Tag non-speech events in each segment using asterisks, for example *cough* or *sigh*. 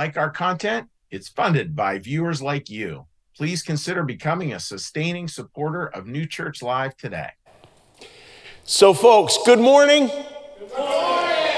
Like our content? It's funded by viewers like you. Please consider becoming a sustaining supporter of New Church Live today. So, folks, good morning.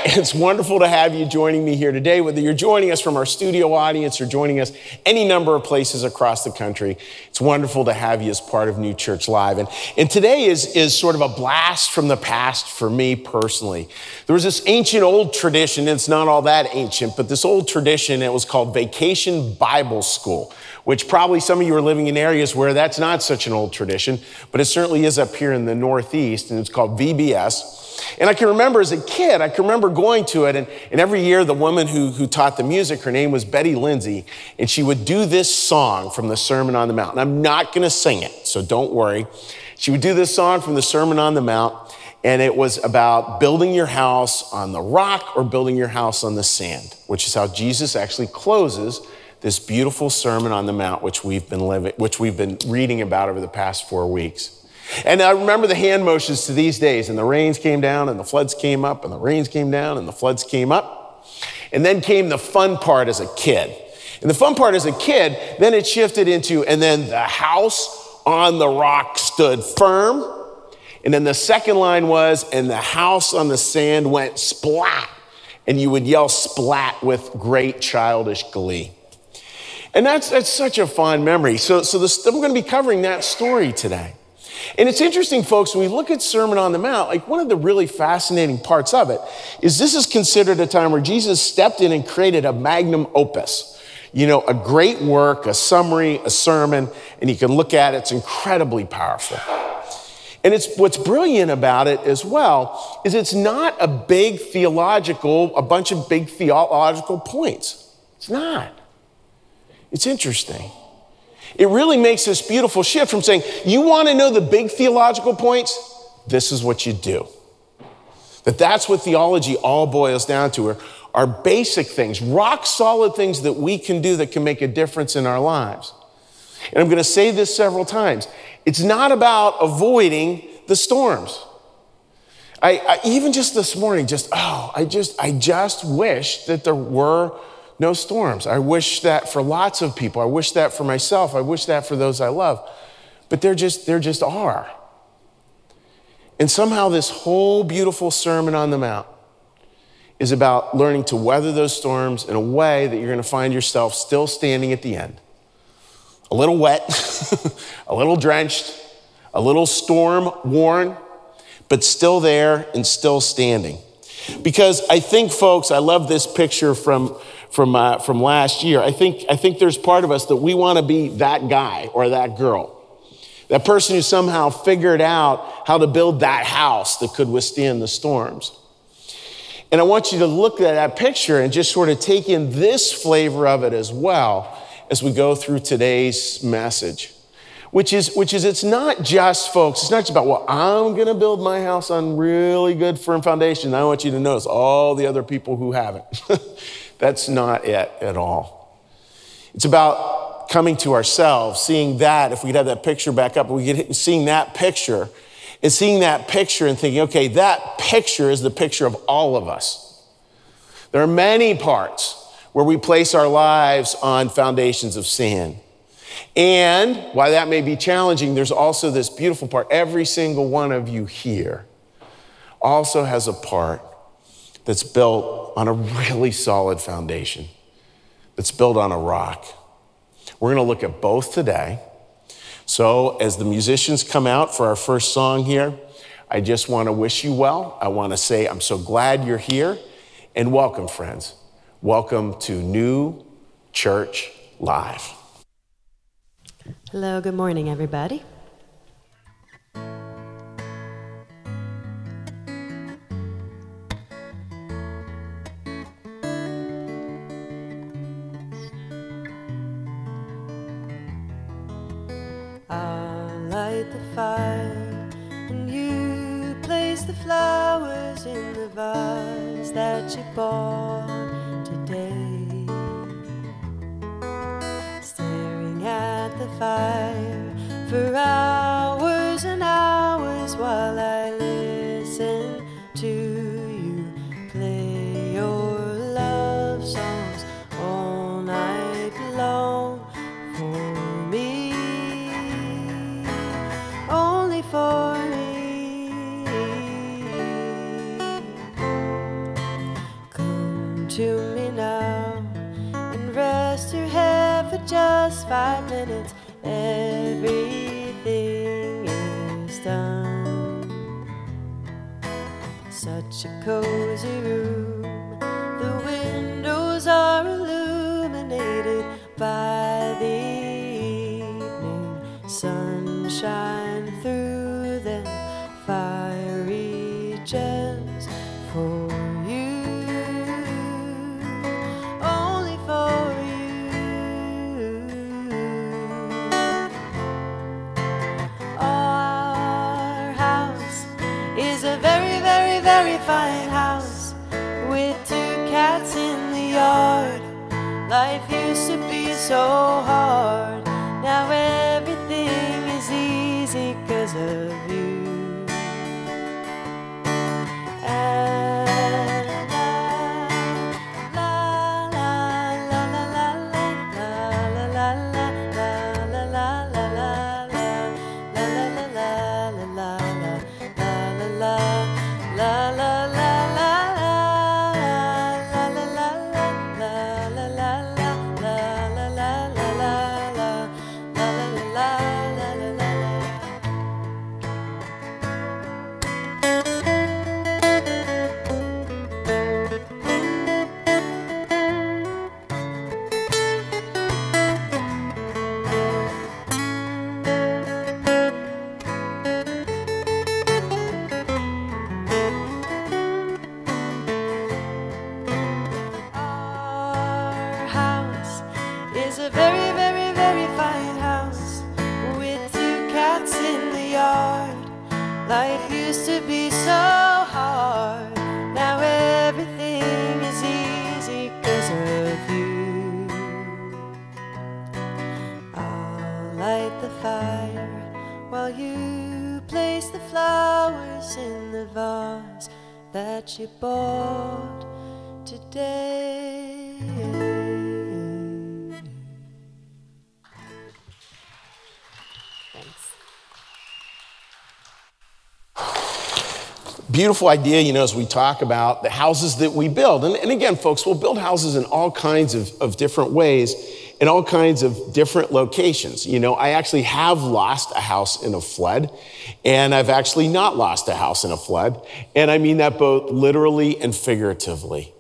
*laughs* It's wonderful to have you joining me here today, whether you're joining us from our studio audience or joining us any number of places across the country. It's wonderful to have you as part of New Church Live. And, and today is, is sort of a blast from the past for me personally. There was this ancient old tradition, and it's not all that ancient, but this old tradition, it was called Vacation Bible School, which probably some of you are living in areas where that's not such an old tradition, but it certainly is up here in the Northeast, and it's called VBS. And I can remember as a kid, I can remember going to it, and, and every year the woman who, who taught the music, her name was Betty Lindsay, and she would do this song from the Sermon on the Mount. And I'm not gonna sing it, so don't worry. She would do this song from the Sermon on the Mount, and it was about building your house on the rock or building your house on the sand, which is how Jesus actually closes this beautiful Sermon on the Mount, which we've been living, which we've been reading about over the past four weeks. And I remember the hand motions to these days, and the rains came down, and the floods came up, and the rains came down, and the floods came up. And then came the fun part as a kid. And the fun part as a kid, then it shifted into, and then the house on the rock stood firm. And then the second line was, and the house on the sand went splat. And you would yell splat with great childish glee. And that's, that's such a fond memory. So, so this, we're going to be covering that story today. And it's interesting, folks, when we look at Sermon on the Mount, like one of the really fascinating parts of it is this is considered a time where Jesus stepped in and created a magnum opus. You know, a great work, a summary, a sermon, and you can look at it, it's incredibly powerful. And it's what's brilliant about it as well is it's not a big theological, a bunch of big theological points. It's not. It's interesting. It really makes this beautiful shift from saying, you want to know the big theological points? This is what you do. That that's what theology all boils down to are, are basic things, rock solid things that we can do that can make a difference in our lives. And I'm going to say this several times. It's not about avoiding the storms. I, I, even just this morning, just oh, I just I just wish that there were no storms. I wish that for lots of people. I wish that for myself. I wish that for those I love. But there just, there just are. And somehow this whole beautiful Sermon on the Mount is about learning to weather those storms in a way that you're going to find yourself still standing at the end. A little wet, *laughs* a little drenched, a little storm worn, but still there and still standing. Because I think, folks, I love this picture from, from, uh, from last year. I think, I think there's part of us that we want to be that guy or that girl. That person who somehow figured out how to build that house that could withstand the storms. And I want you to look at that picture and just sort of take in this flavor of it as well as we go through today's message which is, which is it's not just, folks, it's not just about, well, I'm going to build my house on really good, firm foundation. I want you to notice all the other people who haven't. *laughs* That's not it at all. It's about coming to ourselves, seeing that, if we could have that picture back up, we get seeing that picture and seeing that picture and thinking, okay, that picture is the picture of all of us. There are many parts where we place our lives on foundations of sin. And while that may be challenging, there's also this beautiful part. Every single one of you here also has a part that's built on a really solid foundation, that's built on a rock. We're going to look at both today. So, as the musicians come out for our first song here, I just want to wish you well. I want to say I'm so glad you're here and welcome, friends. Welcome to New Church Live. Hello, good morning, everybody. Fire and you place the flowers in the vase that you bought today. Staring at the fire for hours cause of you. Beautiful idea, you know, as we talk about the houses that we build. And, and again, folks, we'll build houses in all kinds of, of different ways, in all kinds of different locations. You know, I actually have lost a house in a flood, and I've actually not lost a house in a flood. And I mean that both literally and figuratively.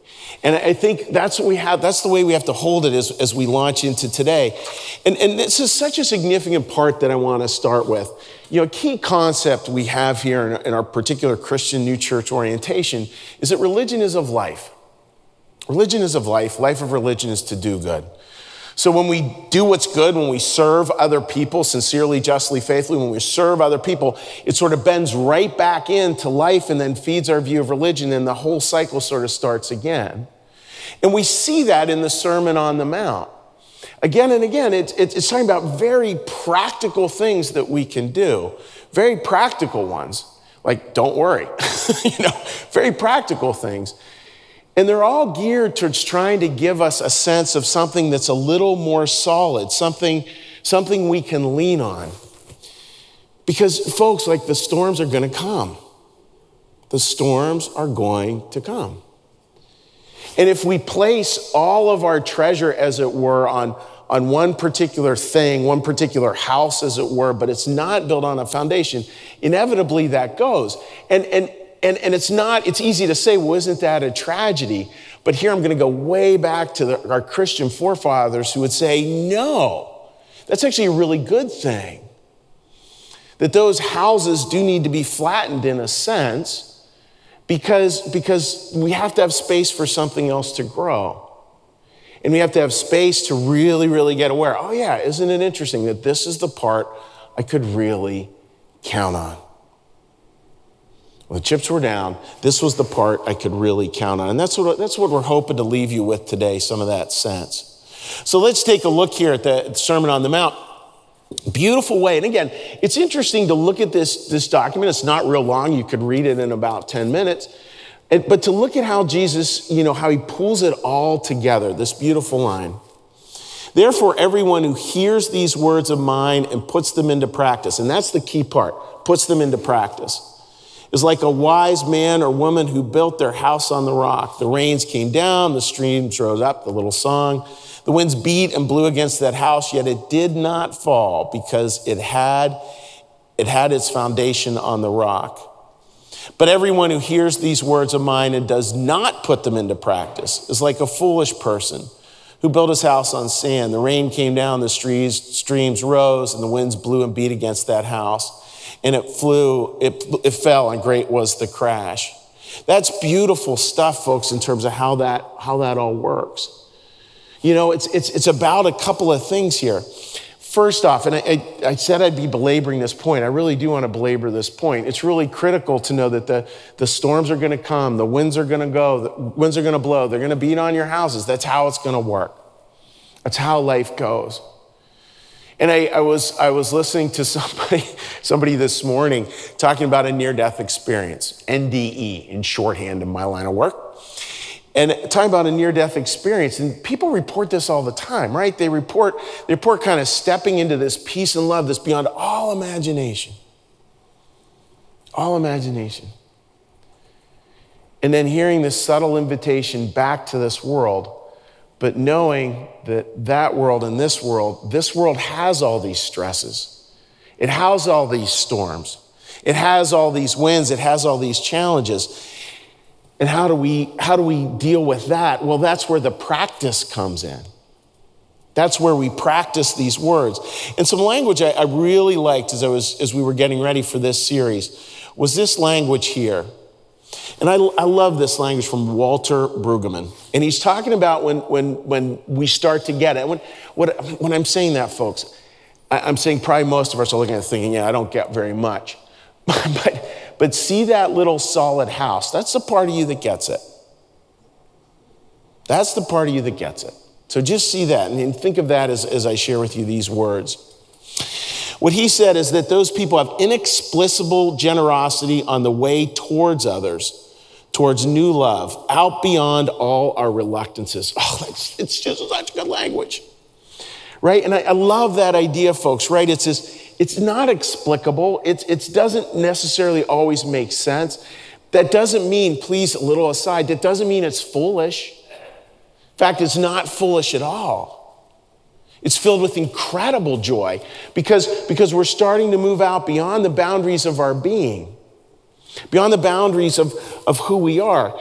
And I think that's what we have, that's the way we have to hold it as, as we launch into today. And, and this is such a significant part that I want to start with. You know, a key concept we have here in, our particular Christian New Church orientation is that religion is of life. Religion is of life. Life of religion is to do good. So when we do what's good, when we serve other people sincerely, justly, faithfully, when we serve other people, it sort of bends right back into life and then feeds our view of religion, and the whole cycle sort of starts again. And we see that in the Sermon on the Mount. Again and again, it's, it's talking about very practical things that we can do, very practical ones, like don't worry, *laughs* you know, very practical things. And they're all geared towards trying to give us a sense of something that's a little more solid, something, something we can lean on. Because, folks, like the storms are going to come. The storms are going to come. And if we place all of our treasure, as it were, on, on one particular thing, one particular house, as it were, but it's not built on a foundation, inevitably that goes. And, and, and, and it's not, it's easy to say, well, isn't that a tragedy? But here I'm going to go way back to the, our Christian forefathers who would say, no, that's actually a really good thing. That those houses do need to be flattened in a sense because, because we have to have space for something else to grow. And we have to have space to really, really get aware. Oh, yeah, isn't it interesting that this is the part I could really count on? Well, the chips were down. This was the part I could really count on. And that's what, that's what we're hoping to leave you with today, some of that sense. So let's take a look here at the Sermon on the Mount. Beautiful way. And again, it's interesting to look at this, this document. It's not real long. You could read it in about 10 minutes. And, but to look at how Jesus, you know, how he pulls it all together, this beautiful line. Therefore, everyone who hears these words of mine and puts them into practice, and that's the key part, puts them into practice. is like a wise man or woman who built their house on the rock. The rains came down, the streams rose up, the little song. The winds beat and blew against that house, yet it did not fall because it had, it had its foundation on the rock. But everyone who hears these words of mine and does not put them into practice is like a foolish person who built his house on sand. The rain came down, the streams, streams rose, and the winds blew and beat against that house. And it flew, it, it fell, and great was the crash. That's beautiful stuff, folks, in terms of how that, how that all works. You know, it's, it's, it's about a couple of things here. First off, and I, I, I, said I'd be belaboring this point. I really do want to belabor this point. It's really critical to know that the, the storms are going to come, the winds are going to go, the winds are going to blow, they're going to beat on your houses. That's how it's going to work. That's how life goes. And I, I, was, I was listening to *laughs* somebody, somebody this morning talking about a near death experience, NDE in shorthand in my line of work and talking about a near-death experience and people report this all the time right? They report they report kind of stepping into this peace and love that's beyond all imagination. All imagination. And then hearing this subtle invitation back to this world but knowing that that world and this world this world has all these stresses. It has all these storms. It has all these winds. It has all these challenges and how do we how do we deal with that? Well, that's where the practice comes in. That's where we practice these words. And some language I, I really liked as I was as we were getting ready for this series was this language here. And I, I love this language from Walter Brueggemann. And he's talking about when, when, when we start to get it. When, what, when I'm saying that, folks, I, am saying probably most of us are looking at it thinking, yeah, I don't get very much. *laughs* but but see that little solid house. That's the part of you that gets it. That's the part of you that gets it. So just see that and think of that as, as I share with you these words. What he said is that those people have inexplicable generosity on the way towards others, towards new love, out beyond all our reluctances. *laughs* Oh, it's, just such good language. Right? And I, I love that idea, folks, right? It's this it's not explicable. It, it doesn't necessarily always make sense. That doesn't mean, please, a little aside, that doesn't mean it's foolish. In fact, it's not foolish at all. It's filled with incredible joy because, because we're starting to move out beyond the boundaries of our being, beyond the boundaries of, of who we are.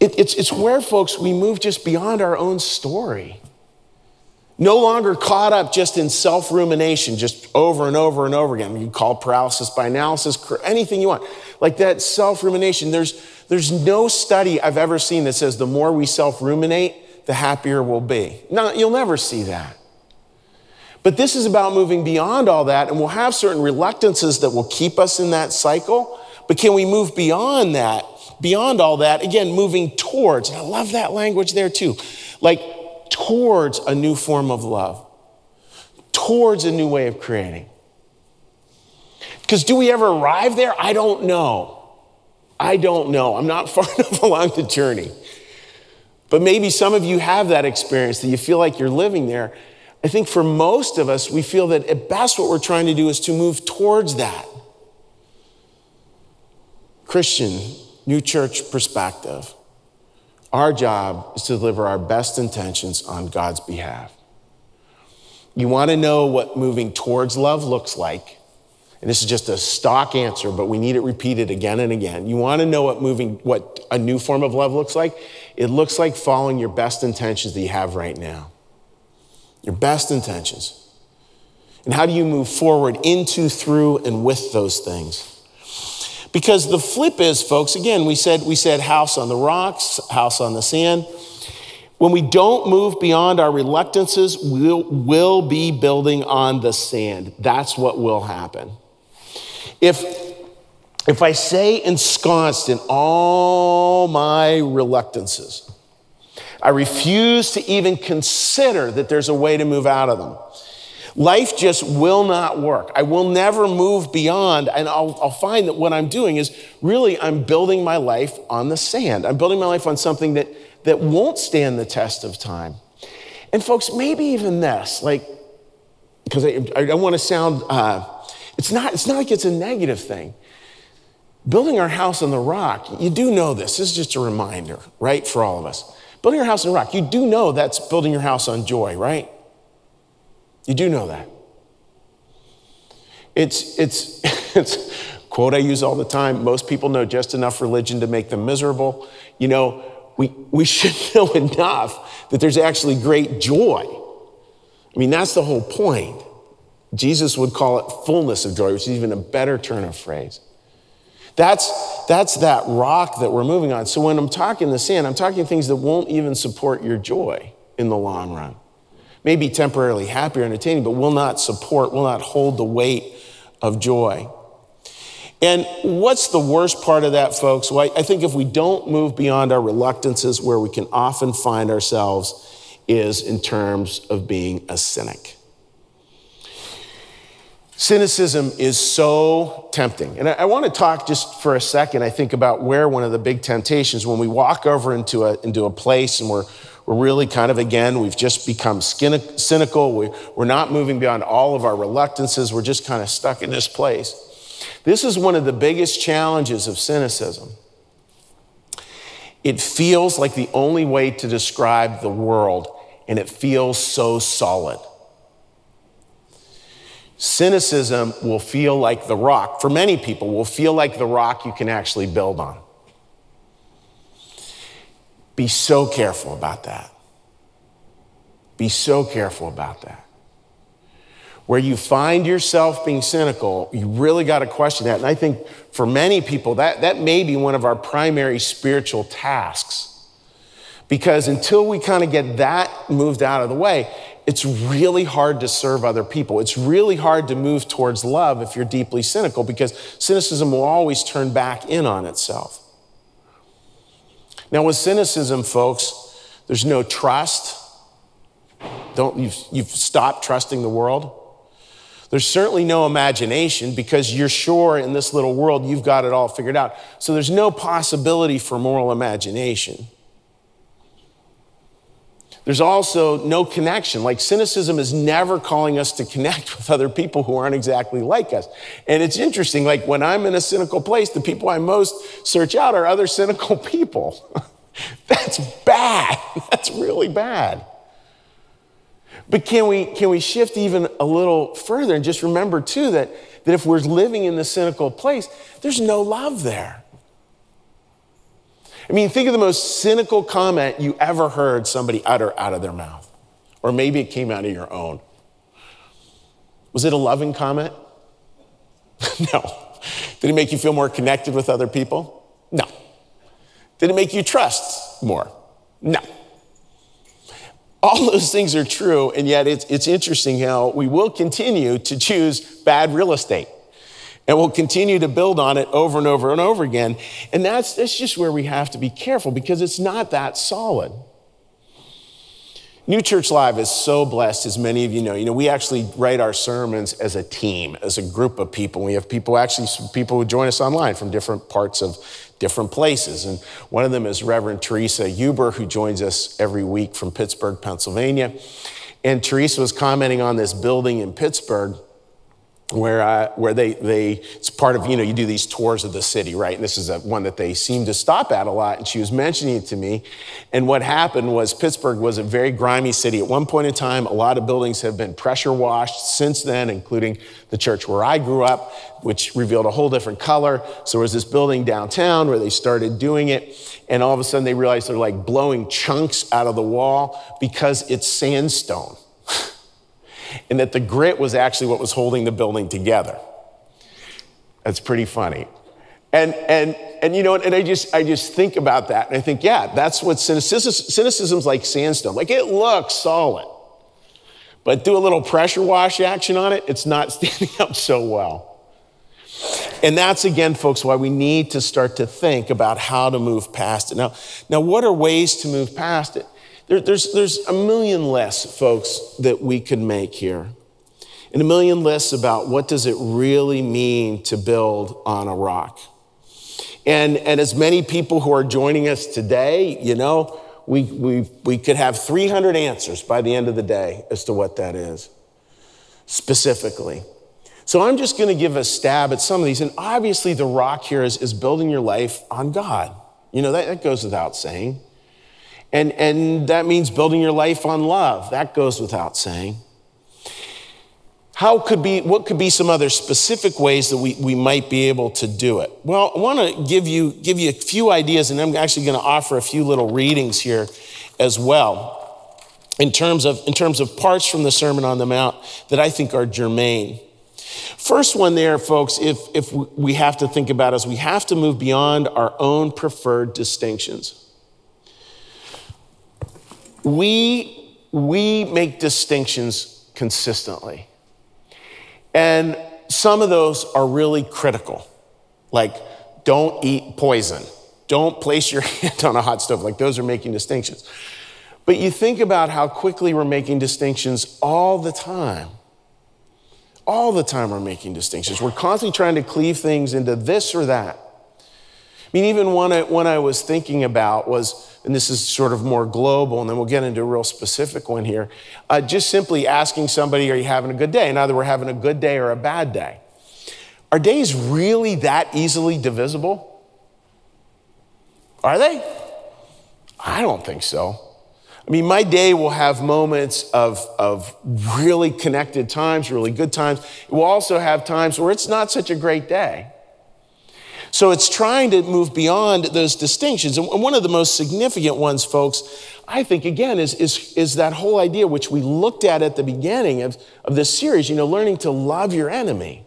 It, it's, it's where, folks, we move just beyond our own story. No longer caught up just in self rumination, just over and over and over again. You call paralysis by analysis, anything you want. Like that self rumination, there's, there's no study I've ever seen that says the more we self ruminate, the happier we'll be. No, you'll never see that. But this is about moving beyond all that, and we'll have certain reluctances that will keep us in that cycle. But can we move beyond that, beyond all that? Again, moving towards, and I love that language there too. Like towards a new form of love, towards a new way of creating. Because do we ever arrive there? I don't know. I don't know. I'm not *laughs* far enough along the journey. But maybe some of you have that experience that you feel like you're living there. I think for most of us, we feel that at best what we're trying to do is to move towards that. Christian, new church perspective. Our job is to deliver our best intentions on God's behalf. You want to know what moving towards love looks like? And this is just a stock answer, but we need it repeated again and again. You want to know what moving, what a new form of love looks like? It looks like following your best intentions that you have right now. Your best intentions. And how do you move forward into, through, and with those things? Because the flip is, folks, again, we said, we said house on the rocks, house on the sand. When we don't move beyond our reluctances, we'll, we'll be building on the sand. That's what will happen. If, if I say ensconced in all my reluctances, I refuse to even consider that there's a way to move out of them. Life just will not work. I will never move beyond, and I'll, I'll, find that what I'm doing is really I'm building my life on the sand. I'm building my life on something that, that won't stand the test of time. And folks, maybe even this, like, because I, I want to sound, uh, it's, not, it's not like it's a negative thing. building our house on the rock, you do know this. This is just a reminder, right, for all of us. Building your house on rock, you do know that's building your house on joy, right? You do know that. It's, it's, *laughs* it's quote I use all the time most people know just enough religion to make them miserable. You know, we, we *laughs* should know enough that there's actually great joy. I mean, that's the whole point. Jesus would call it fullness of joy, which is even a better turn of phrase. That's, that's that rock that we're moving on. So when I'm talking the sand, I'm talking things that won't even support your joy in the long run. Maybe temporarily happy or entertaining, but will not support, will not hold the weight of joy. And what's the worst part of that, folks? Well, I think if we don't move beyond our reluctances, where we can often find ourselves is in terms of being a cynic. Cynicism is so tempting. And I, I want to talk just for a second, I think, about where one of the big temptations, when we walk over into a, into a place and we're, we're really kind of, again, we've just become cynical. We, we're not moving beyond all of our reluctances. We're just kind of stuck in this place. This is one of the biggest challenges of cynicism. It feels like the only way to describe the world, and it feels so solid. Cynicism will feel like the rock, for many people, will feel like the rock you can actually build on. Be so careful about that. Be so careful about that. Where you find yourself being cynical, you really got to question that. And I think for many people, that, that may be one of our primary spiritual tasks. Because until we kind of get that moved out of the way, it's really hard to serve other people. It's really hard to move towards love if you're deeply cynical because cynicism will always turn back in on itself. Now, with cynicism, folks, there's no trust. Don't, you've, you've stopped trusting the world. There's certainly no imagination because you're sure in this little world you've got it all figured out. So there's no possibility for moral imagination. There's also no connection. Like cynicism is never calling us to connect *laughs* with other people who aren't exactly like us. And it's interesting, like when I'm in a cynical place, the people I most search out are other *laughs* cynical people. *laughs* That's bad. That's really bad. But can we, can we shift even a little further and just remember, too, that, that if we're living in the cynical place, there's no love there. I mean, think of the most cynical comment you ever heard somebody utter out of their mouth. Or maybe it came out of your own. Was it a loving comment? *laughs* no. Did it make you feel more connected with other people? No. Did it make you trust more? No. All those things are true, and yet it's, it's interesting how we will continue to choose bad real estate. And we'll continue to build on it over and over and over again. And that's, that's just where we have to be careful because it's not that solid. New Church Live is so blessed, as many of you know. You know, we actually write our sermons as a team, as a group of people. We have people, actually, people who join us online from different parts of different places. And one of them is Reverend Teresa Huber, who joins us every week from Pittsburgh, Pennsylvania. And Teresa was commenting on this building in Pittsburgh where, where they, they, it's part of, you know, you do these tours of the city, right? And this is a, one that they seem to stop at a lot. And she was mentioning it to me. And what happened was Pittsburgh was a very grimy city. At one point in time, a lot of buildings have been pressure washed since then, including the church where I grew up, which revealed a whole different color. So there was this building downtown where they started doing it. And all of a sudden they realized they're like blowing chunks out of the wall because it's sandstone and that the grit was actually what was holding the building together. That's pretty funny. And, and, and you know, and I just, I just think about that and I think, yeah, that's what cynicism, cynicism's like sandstone. Like it looks solid, but do a little pressure wash action on it, it's not *laughs* standing up so well. And that's again, folks, why we need to start to think about how to move past it. Now, now what are ways to move past it? There, there's, there's a million lists, folks, that we could make here. And a million lists about what does it really mean to build on a rock. And, and as many people who are joining us today, you know, we, we, we could have 300 answers by the end of the day as to what that is specifically. So I'm just going to give a stab at some of these. And obviously, the rock here is, is building your life on God. You know, that, that goes without saying. And, and that means building your life on love. That goes without saying. How could be, what could be some other specific ways that we, we might be able to do it? Well, I want to give you, give you a few ideas, and I'm actually going to offer a few little readings here as well in terms of, in terms of parts from the Sermon on the Mount that I think are germane. First one there, folks, if, if we have to think about is we have to move beyond our own preferred distinctions. We, we make distinctions consistently. And some of those are really critical, like don't eat poison, don't place your *laughs* hand on a hot stove. Like those are making distinctions. But you think about how quickly we're making distinctions all the time. All the time we're making distinctions. We're constantly trying to cleave things into this or that. I mean, even one I, one I was thinking about was and this is sort of more global, and then we'll get into a real specific one here. Uh, just simply asking somebody, Are you having a good day? And either we're having a good day or a bad day. Are days really that easily divisible? Are they? I don't think so. I mean, my day will have moments of, of really connected times, really good times. It will also have times where it's not such a great day. So it's trying to move beyond those distinctions. And one of the most significant ones, folks, I think, again, is, is, is that whole idea which we looked at at the beginning of, of this series, you know, learning to love your enemy,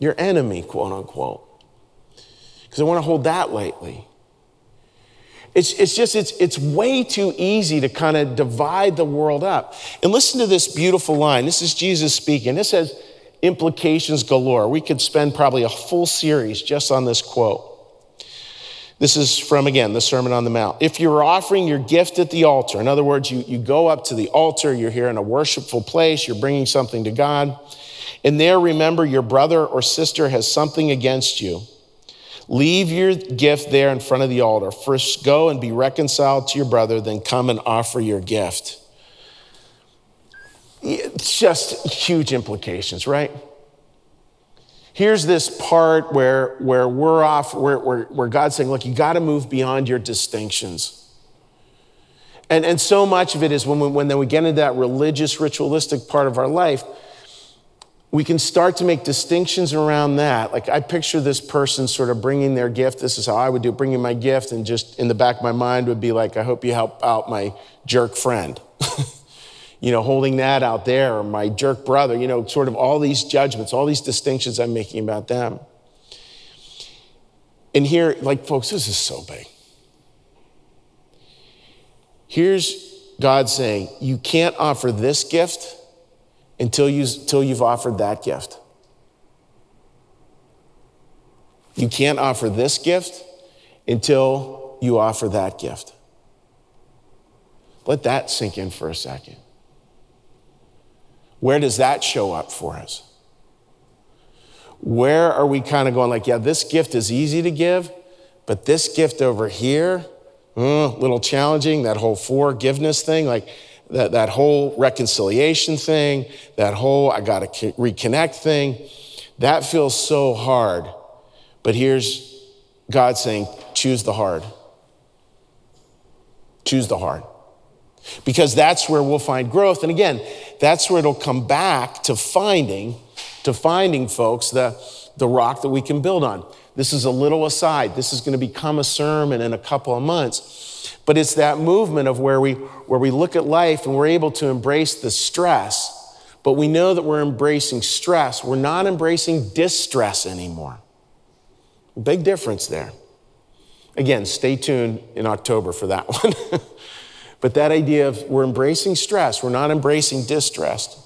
your enemy, quote unquote. Because I want to hold that lightly. It's, it's just, it's, it's way too easy to kind of divide the world up. And listen to this beautiful line. This is Jesus speaking. It says, implications galore. We could spend probably a full series just on this quote. This is from, again, the Sermon on the Mount. If you're offering your gift at the altar, in other words, you, you go up to the altar, you're here in a worshipful place, you're bringing something to God, and there remember your brother or sister has something against you. Leave your gift there in front of the altar. First, go and be reconciled to your brother, then come and offer your gift. It's just huge implications, right? Here's this part where, where we're off, where, where, where God's saying, look, you got to move beyond your distinctions. And, and so much of it is when we, when then we get into that religious, ritualistic part of our life, we can start to make distinctions around that. Like I picture this person sort of bringing their gift. This is how I would do it, bringing my gift, and just in the back of my mind would be like, I hope you help out my jerk friend. *laughs* you know, holding that out there, or my jerk brother, you know, sort of all these judgments, all these distinctions I'm making about them. And here, like, folks, this is so big. Here's God saying, you can't offer this gift until, you, until you've offered that gift. You can't offer this gift until you offer that gift. Let that sink in for a second. Where does that show up for us? Where are we kind of going like, yeah, this gift is easy to give, but this gift over here, uh, little challenging, that whole forgiveness thing, like that, that whole reconciliation thing, that whole I got to reconnect thing, that feels so hard. But here's God saying, choose the hard. Choose the hard because that's where we'll find growth. And again, that's where it'll come back to finding, to finding folks, the, the rock that we can build on. This is a little aside. This is going to become a sermon in a couple of months. But it's that movement of where we, where we look at life and we're able to embrace the stress, but we know that we're embracing stress. We're not embracing distress anymore. Big difference there. Again, stay tuned in October for that *laughs* one. But that idea of we're embracing stress, we're not embracing distress.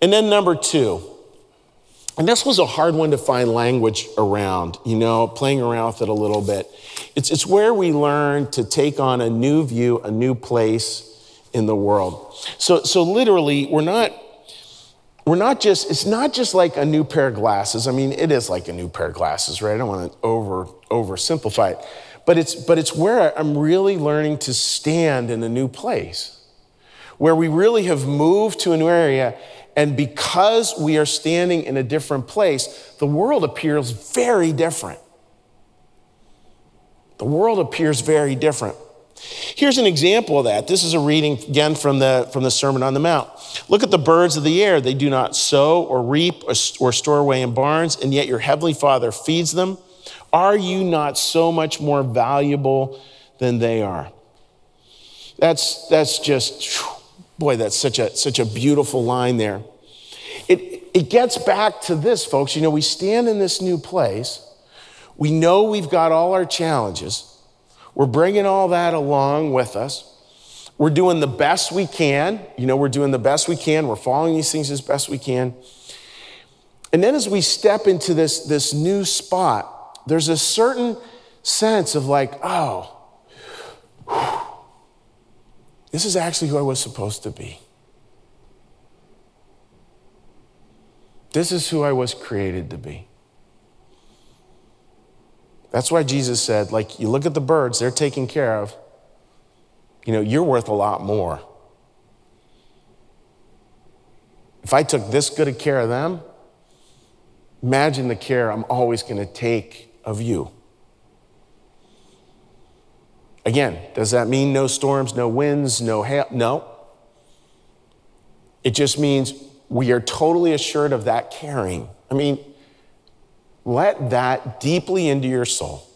And then number two, and this was a hard one to find language around, you know, playing around with it a little bit. It's, it's where we learn to take on a new view, a new place in the world. So, so literally, we're not, we're not just, it's not just like a new pair of glasses. I mean, it is like a new pair of glasses, right? I don't want to over, oversimplify it. But it's, but it's where I'm really learning to stand in a new place, where we really have moved to a new area And because we are standing in a different place, the world appears very different. The world appears very different. Here's an example of that. This is a reading again from the, from the Sermon on the Mount. Look at the birds of the air. They do not sow or reap or, or store away in barns, and yet your heavenly Father feeds them. Are you not so much more valuable than they are? That's, that's just, boy, that's such a, such a beautiful line there. It, it gets back to this, folks. You know, we stand in this new place. We know we've got all our challenges. We're bringing all that along with us. We're doing the best we can. You know, we're doing the best we can. We're following these things as best we can. And then as we step into this, this new spot, there's a certain sense of like, oh, this is actually who I was supposed to be. This is who I was created to be. That's why Jesus said, like, you look at the birds, they're taken care of. You know, you're worth a lot more. If I took this good a care of them, imagine the care I'm always going to take of you. Again, does that mean no storms, no winds, no hail? No. It just means we are totally assured of that caring. I mean, let that deeply into your soul.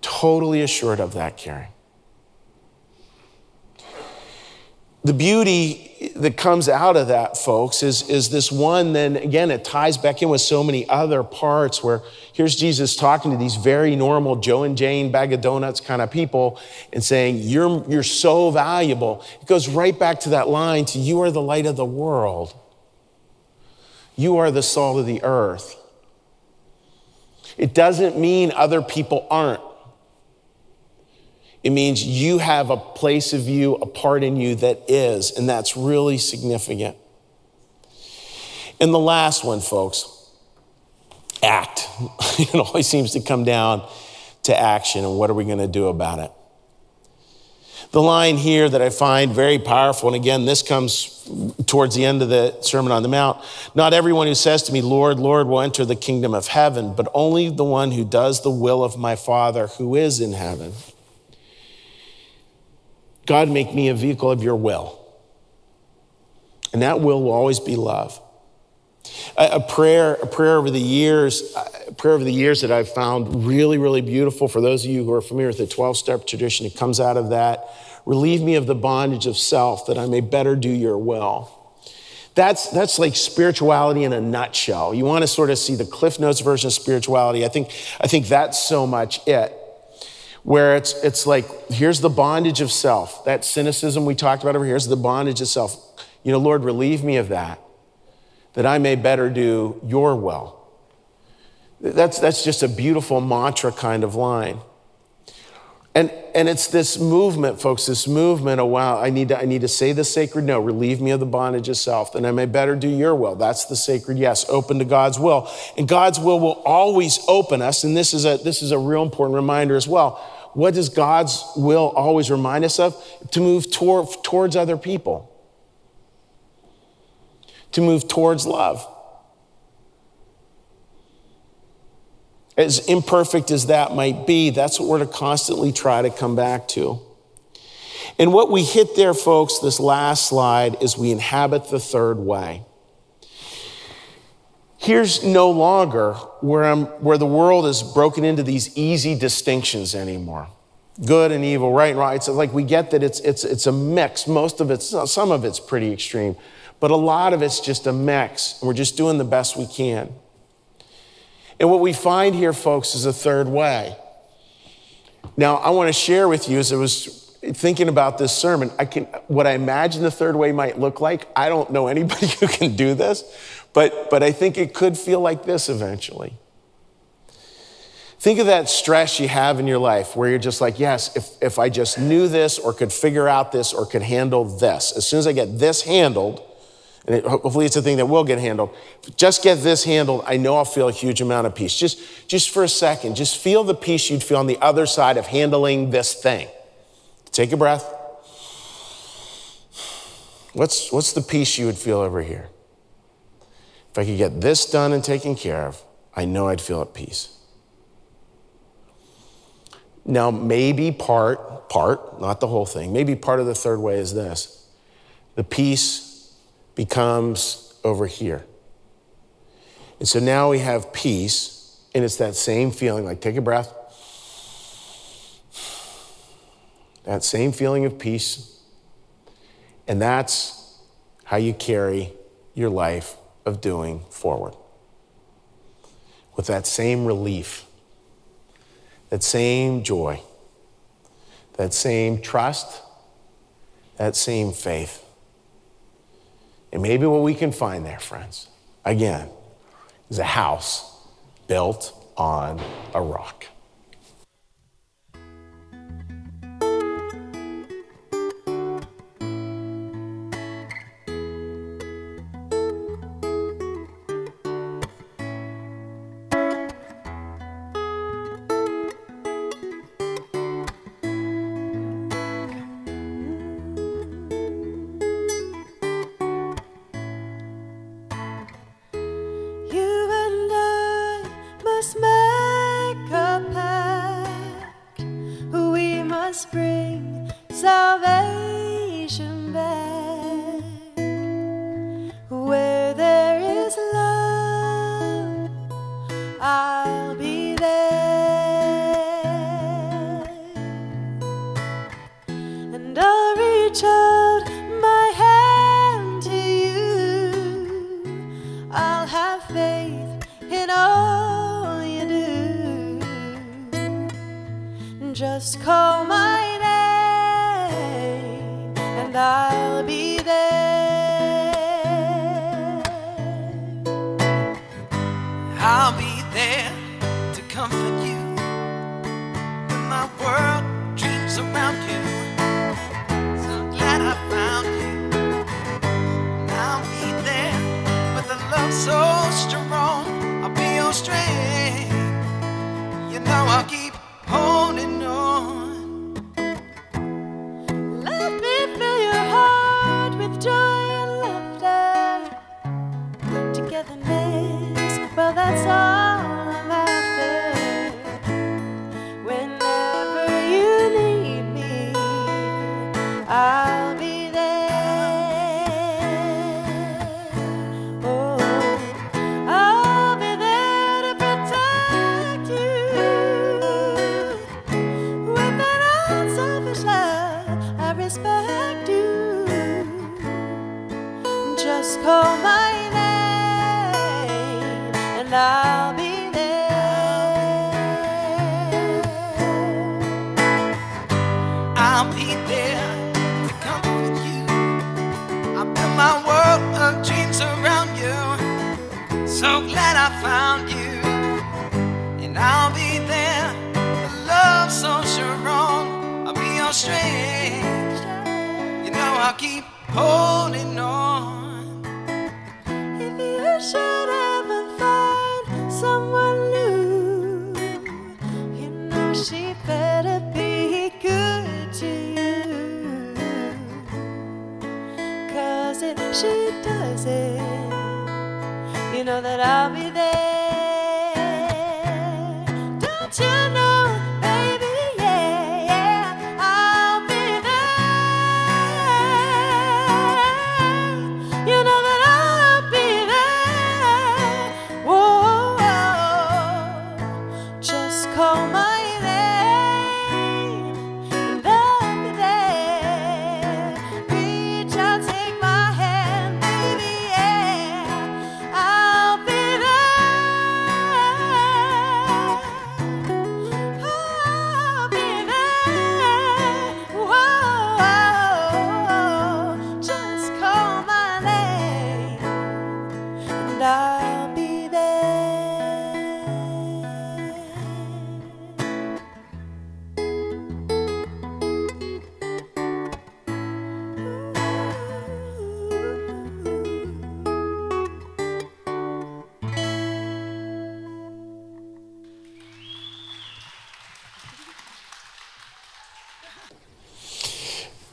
Totally assured of that caring. The beauty that comes out of that, folks, is, is this one, then again, it ties back in with so many other parts where here's Jesus talking to these very normal Joe and Jane bag of donuts kind of people and saying, You're, you're so valuable. It goes right back to that line to you are the light of the world. You are the salt of the earth. It doesn't mean other people aren't. It means you have a place of you, a part in you that is, and that's really significant. And the last one, folks, act. *laughs* it always seems to come down to action, and what are we going to do about it? The line here that I find very powerful, and again, this comes towards the end of the Sermon on the Mount. Not everyone who says to me, Lord, Lord, will enter the kingdom of heaven, but only the one who does the will of my Father who is in heaven. God, make me a vehicle of your will. And that will will always be love. A, prayer, a prayer over the years, a prayer over the years that I've found really, really beautiful. For those of you who are familiar with the 12 step tradition, it comes out of that. Relieve me of the bondage of self that I may better do your will. That's, that's like spirituality in a nutshell. You want to sort of see the Cliff Notes version of spirituality. I think, I think that's so much it. Where it's, it's like, here's the bondage of self. That cynicism we talked about over here is the bondage of self. You know, Lord, relieve me of that that I may better do your will. That's, that's just a beautiful mantra kind of line. And, and it's this movement, folks, this movement, oh wow, I need, to, I need to say the sacred no, relieve me of the bondage of self, that I may better do your will. That's the sacred yes, open to God's will. And God's will will always open us, and this is a, this is a real important reminder as well. What does God's will always remind us of? To move tor- towards other people to move towards love. As imperfect as that might be, that's what we're to constantly try to come back to. And what we hit there, folks, this last slide, is we inhabit the third way. Here's no longer where, I'm, where the world is broken into these easy distinctions anymore good and evil, right and wrong. It's like we get that it's, it's, it's a mix. Most of it's, some of it's pretty extreme. But a lot of it's just a mix, and we're just doing the best we can. And what we find here, folks, is a third way. Now, I want to share with you as I was thinking about this sermon, I can what I imagine the third way might look like. I don't know anybody *laughs* who can do this, but, but I think it could feel like this eventually. Think of that stress you have in your life where you're just like, yes, if, if I just knew this or could figure out this or could handle this, as soon as I get this handled, and it, hopefully it's a thing that will get handled. Just get this handled. I know I'll feel a huge amount of peace. Just, just for a second, just feel the peace you'd feel on the other side of handling this thing. Take a breath. What's, what's the peace you would feel over here? If I could get this done and taken care of, I know I'd feel at peace. Now, maybe part, part, not the whole thing, maybe part of the third way is this the peace becomes over here. And so now we have peace, and it's that same feeling like take a breath. That same feeling of peace. And that's how you carry your life of doing forward. With that same relief, that same joy, that same trust, that same faith. And maybe what we can find there, friends, again, is a house built on a rock. Just call my name and I'll be there. I'll be there to comfort you when my world dreams around you. So glad I found you. And I'll be there with a love so strong. holding on. If you should ever find someone new, you know she better be good to you. Cause if she does it, you know that I'll be there.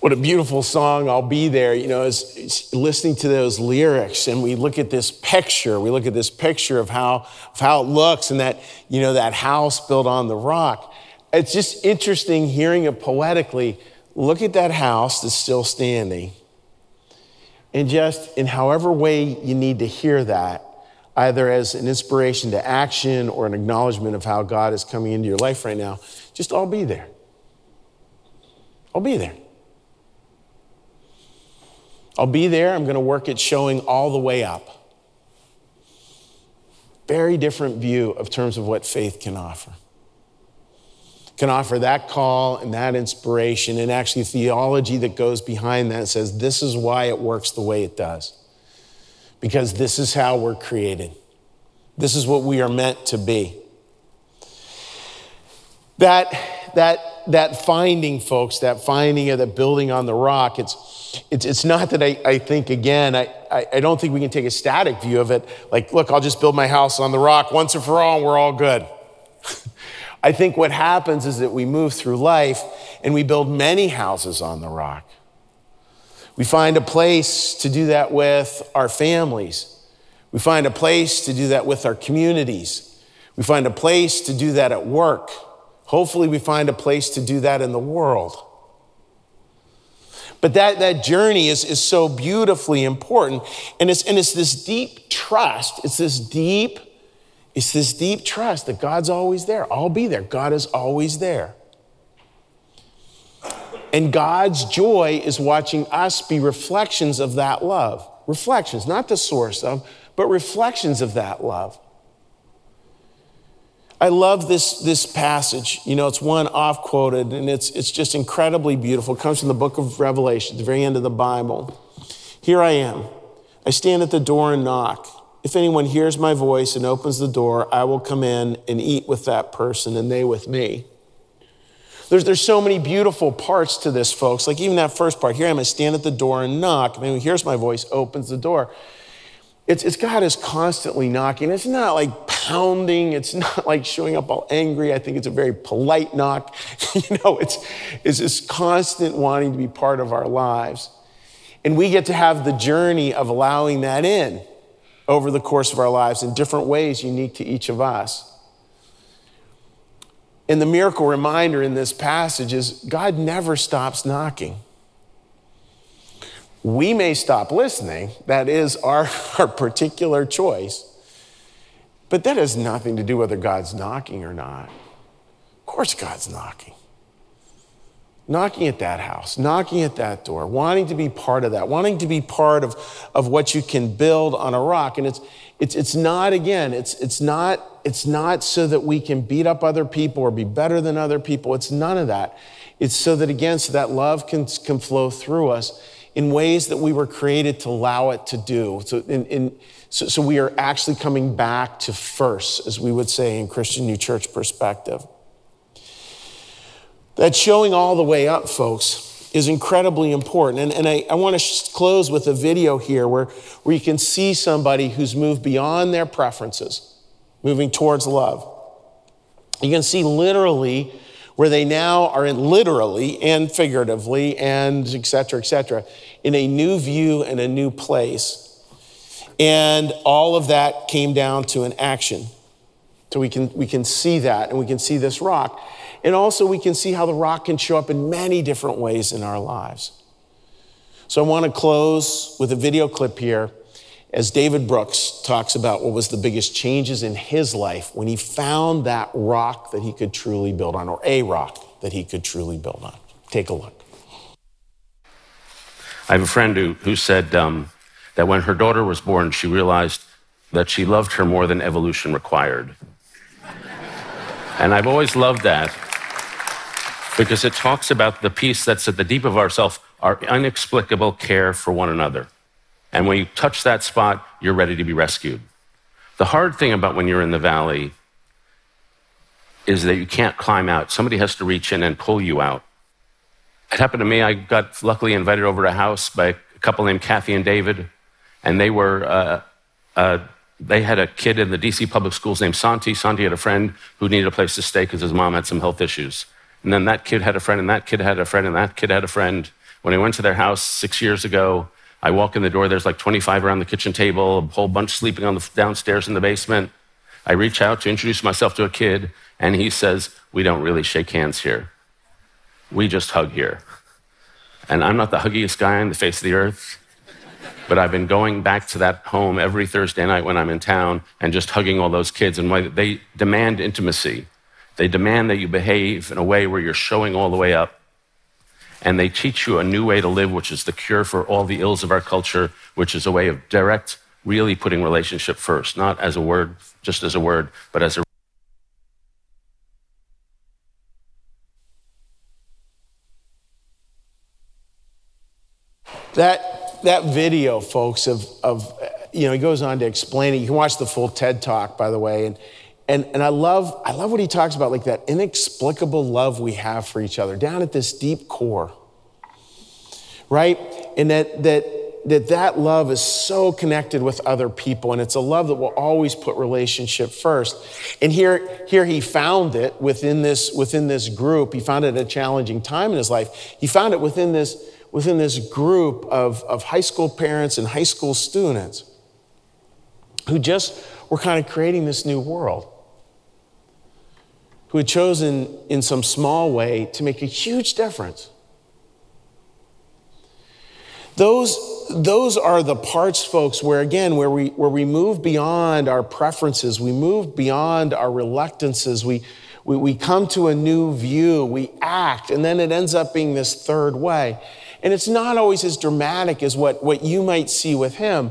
What a beautiful song, I'll Be There. You know, as, listening to those lyrics and we look at this picture, we look at this picture of how, of how it looks and that, you know, that house built on the rock. It's just interesting hearing it poetically. Look at that house that's still standing. And just in however way you need to hear that, either as an inspiration to action or an acknowledgement of how God is coming into your life right now, just I'll be there. I'll be there. I'll be there. I'm going to work at showing all the way up. Very different view of terms of what faith can offer. Can offer that call and that inspiration and actually theology that goes behind that says this is why it works the way it does. Because this is how we're created. This is what we are meant to be. That, that, that finding, folks, that finding of the building on the rock, it's, it's, it's not that I, I think, again, I, I, I don't think we can take a static view of it. Like, look, I'll just build my house on the rock once and for all, and we're all good. *laughs* I think what happens is that we move through life and we build many houses on the rock. We find a place to do that with our families. We find a place to do that with our communities. We find a place to do that at work. Hopefully, we find a place to do that in the world. But that, that journey is, is so beautifully important. And it's, and it's this deep trust. It's this deep, it's this deep trust that God's always there. I'll be there. God is always there. And God's joy is watching us be reflections of that love. Reflections, not the source of, but reflections of that love. I love this, this passage. You know, it's one off quoted, and it's, it's just incredibly beautiful. It comes from the book of Revelation, the very end of the Bible. Here I am. I stand at the door and knock. If anyone hears my voice and opens the door, I will come in and eat with that person, and they with me. There's, there's so many beautiful parts to this, folks. Like even that first part. Here I am, I stand at the door and knock. If anyone hears my voice, opens the door. It's, it's God is constantly knocking. It's not like pounding. It's not like showing up all angry. I think it's a very polite knock. *laughs* you know, it's, it's this constant wanting to be part of our lives. And we get to have the journey of allowing that in over the course of our lives in different ways unique to each of us. And the miracle reminder in this passage is God never stops knocking. We may stop listening, that is our, *laughs* our particular choice. But that has nothing to do whether God's knocking or not. Of course, God's knocking. Knocking at that house, knocking at that door, wanting to be part of that, wanting to be part of, of what you can build on a rock. And it's, it's, it's not, again, it's, it's, not, it's not so that we can beat up other people or be better than other people. It's none of that. It's so that, again, so that love can, can flow through us in ways that we were created to allow it to do. So, in, in, so, so we are actually coming back to first, as we would say in Christian New Church perspective. That showing all the way up, folks, is incredibly important. And, and I, I want to close with a video here where, where you can see somebody who's moved beyond their preferences, moving towards love. You can see literally where they now are literally and figuratively and et cetera, et cetera, in a new view and a new place. And all of that came down to an action. So we can, we can see that and we can see this rock. And also we can see how the rock can show up in many different ways in our lives. So I want to close with a video clip here as David Brooks talks about what was the biggest changes in his life when he found that rock that he could truly build on, or a rock that he could truly build on. Take a look. I have a friend who, who said um, that when her daughter was born, she realized that she loved her more than evolution required. and I've always loved that because it talks about the piece that's at the deep of ourself, our inexplicable care for one another. And when you touch that spot, you're ready to be rescued. The hard thing about when you're in the valley is that you can't climb out. Somebody has to reach in and pull you out. It happened to me. I got luckily invited over to a house by a couple named Kathy and David, and they were uh, uh, they had a kid in the DC public schools named Santi. Santi had a friend who needed a place to stay because his mom had some health issues. And then that kid had a friend, and that kid had a friend, and that kid had a friend. When I went to their house six years ago, I walk in the door, there's like 25 around the kitchen table, a whole bunch sleeping on the downstairs in the basement. I reach out to introduce myself to a kid, and he says, We don't really shake hands here. We just hug here. And I'm not the huggiest guy on the face of the earth, but I've been going back to that home every Thursday night when I'm in town and just hugging all those kids. And why they demand intimacy. They demand that you behave in a way where you're showing all the way up. And they teach you a new way to live, which is the cure for all the ills of our culture, which is a way of direct, really putting relationship first, not as a word, just as a word, but as a That, that video, folks, of, of, you know, he goes on to explain it. You can watch the full TED talk, by the way. And, and, and I, love, I love what he talks about, like that inexplicable love we have for each other down at this deep core, right? And that, that, that that love is so connected with other people and it's a love that will always put relationship first. And here here he found it within this within this group. He found it a challenging time in his life. He found it within this within this group of, of high school parents and high school students who just were kind of creating this new world, who had chosen in some small way to make a huge difference. Those, those are the parts, folks, where again, where we, where we move beyond our preferences, we move beyond our reluctances, we, we, we come to a new view, we act, and then it ends up being this third way. And it's not always as dramatic as what, what you might see with him,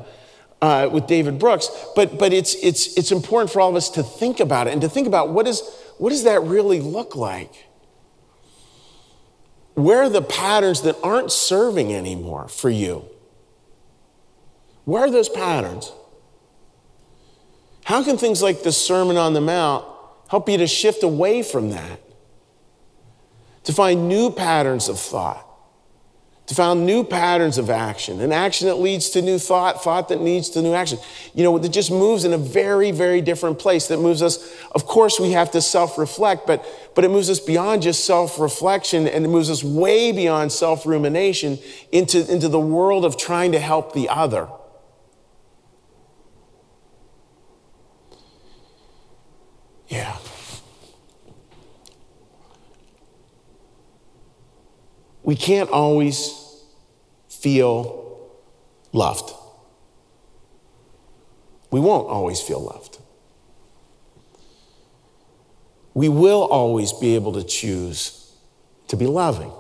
uh, with David Brooks, but, but it's, it's, it's important for all of us to think about it and to think about what, is, what does that really look like? Where are the patterns that aren't serving anymore for you? Where are those patterns? How can things like the Sermon on the Mount help you to shift away from that? To find new patterns of thought? To find new patterns of action, an action that leads to new thought, thought that leads to new action. You know, that just moves in a very, very different place. That moves us, of course, we have to self reflect, but, but it moves us beyond just self reflection and it moves us way beyond self rumination into, into the world of trying to help the other. Yeah. We can't always feel loved. We won't always feel loved. We will always be able to choose to be loving.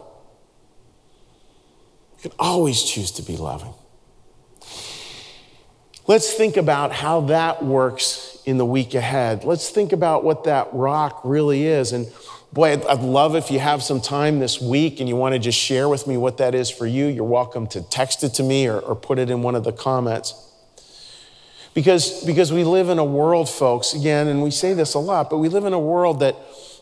We can always choose to be loving. Let's think about how that works in the week ahead. Let's think about what that rock really is and Boy, I'd, I'd, love if you have some time this week and you want to just share with me what that is for you. You're welcome to text it to me or, or put it in one of the comments. Because, because we live in a world, folks, again, and we say this a lot, but we live in a world that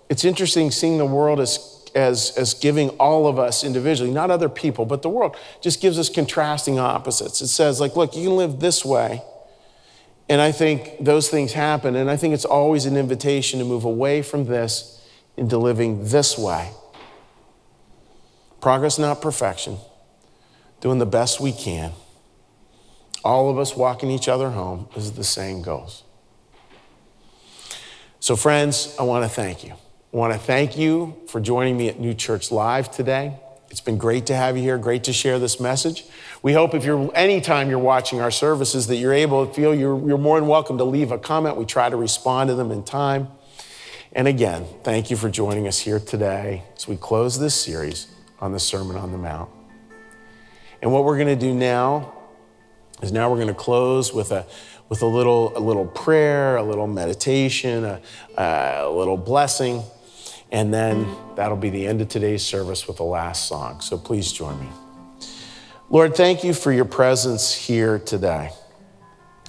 it's interesting seeing the world as, as, as giving all of us individually, not other people, but the world just gives us contrasting opposites. It says, like, look, you can live this way. And I think those things happen. And I think it's always an invitation to move away from this into living this way. Progress, not perfection. Doing the best we can. All of us walking each other home, as the saying goes. So, friends, I want to thank you. I want to thank you for joining me at New Church Live today. It's been great to have you here, great to share this message. We hope if you're anytime you're watching our services that you're able to feel you're, you're more than welcome to leave a comment. We try to respond to them in time. And again, thank you for joining us here today as we close this series on the Sermon on the Mount. And what we're going to do now is now we're going to close with a with a little a little prayer, a little meditation, a, a little blessing, and then that'll be the end of today's service with the last song. So please join me. Lord, thank you for your presence here today.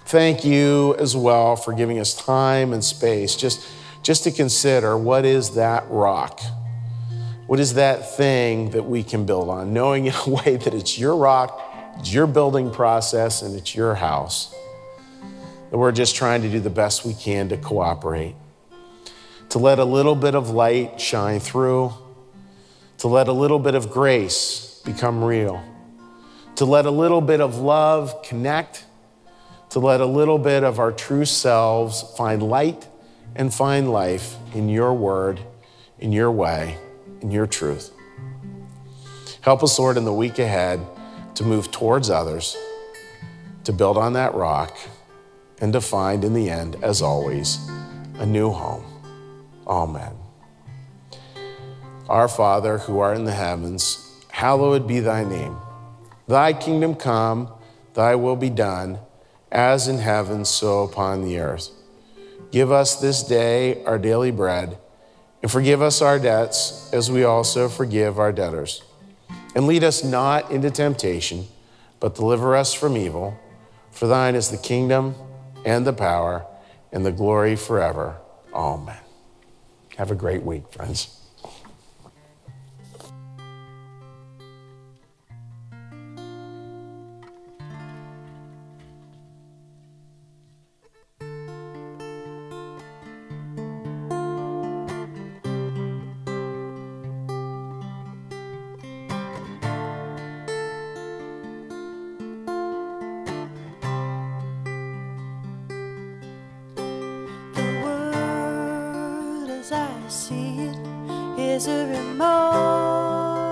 Thank you as well for giving us time and space just just to consider what is that rock? What is that thing that we can build on? Knowing in a *laughs* way that it's your rock, it's your building process, and it's your house. that we're just trying to do the best we can to cooperate, to let a little bit of light shine through, to let a little bit of grace become real, to let a little bit of love connect, to let a little bit of our true selves find light and find life in your word, in your way, in your truth. Help us, Lord, in the week ahead to move towards others, to build on that rock, and to find, in the end, as always, a new home. Amen. Our Father, who art in the heavens, hallowed be thy name. Thy kingdom come, thy will be done, as in heaven, so upon the earth. Give us this day our daily bread, and forgive us our debts as we also forgive our debtors. And lead us not into temptation, but deliver us from evil. For thine is the kingdom and the power and the glory forever. Amen. Have a great week, friends. is a remarkable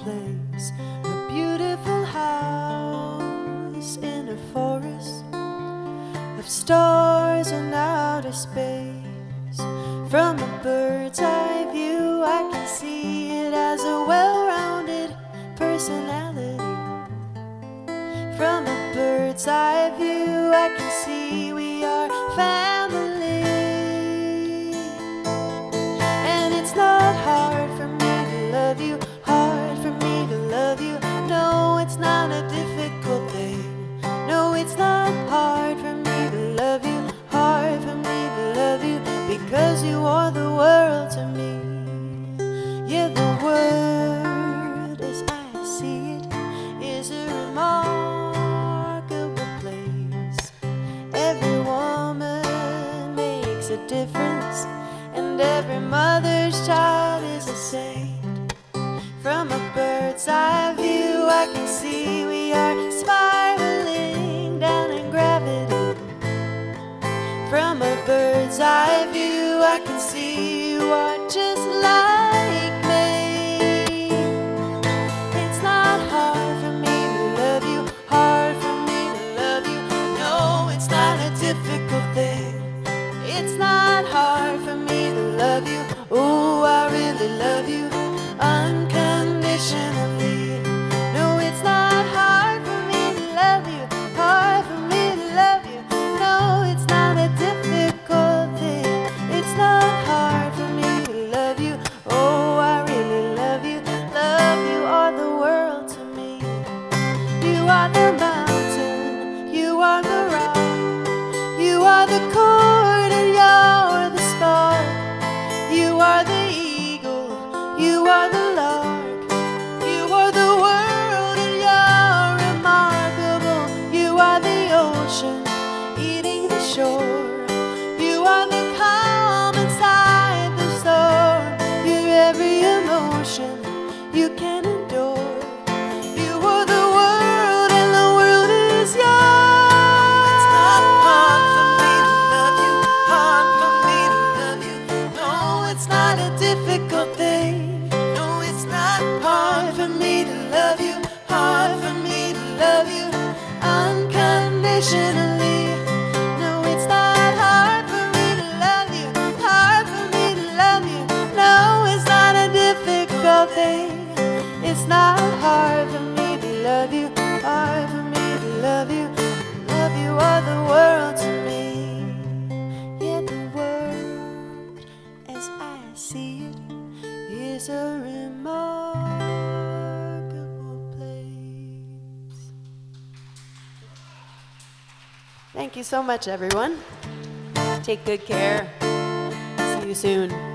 place, a beautiful house in a forest of stars and outer space. From a bird's eye view, I can see it as a well rounded personality. From a bird's eye view, difference, and every mother's child is a saint. From a bird's eye much, everyone. Take good care. See you soon.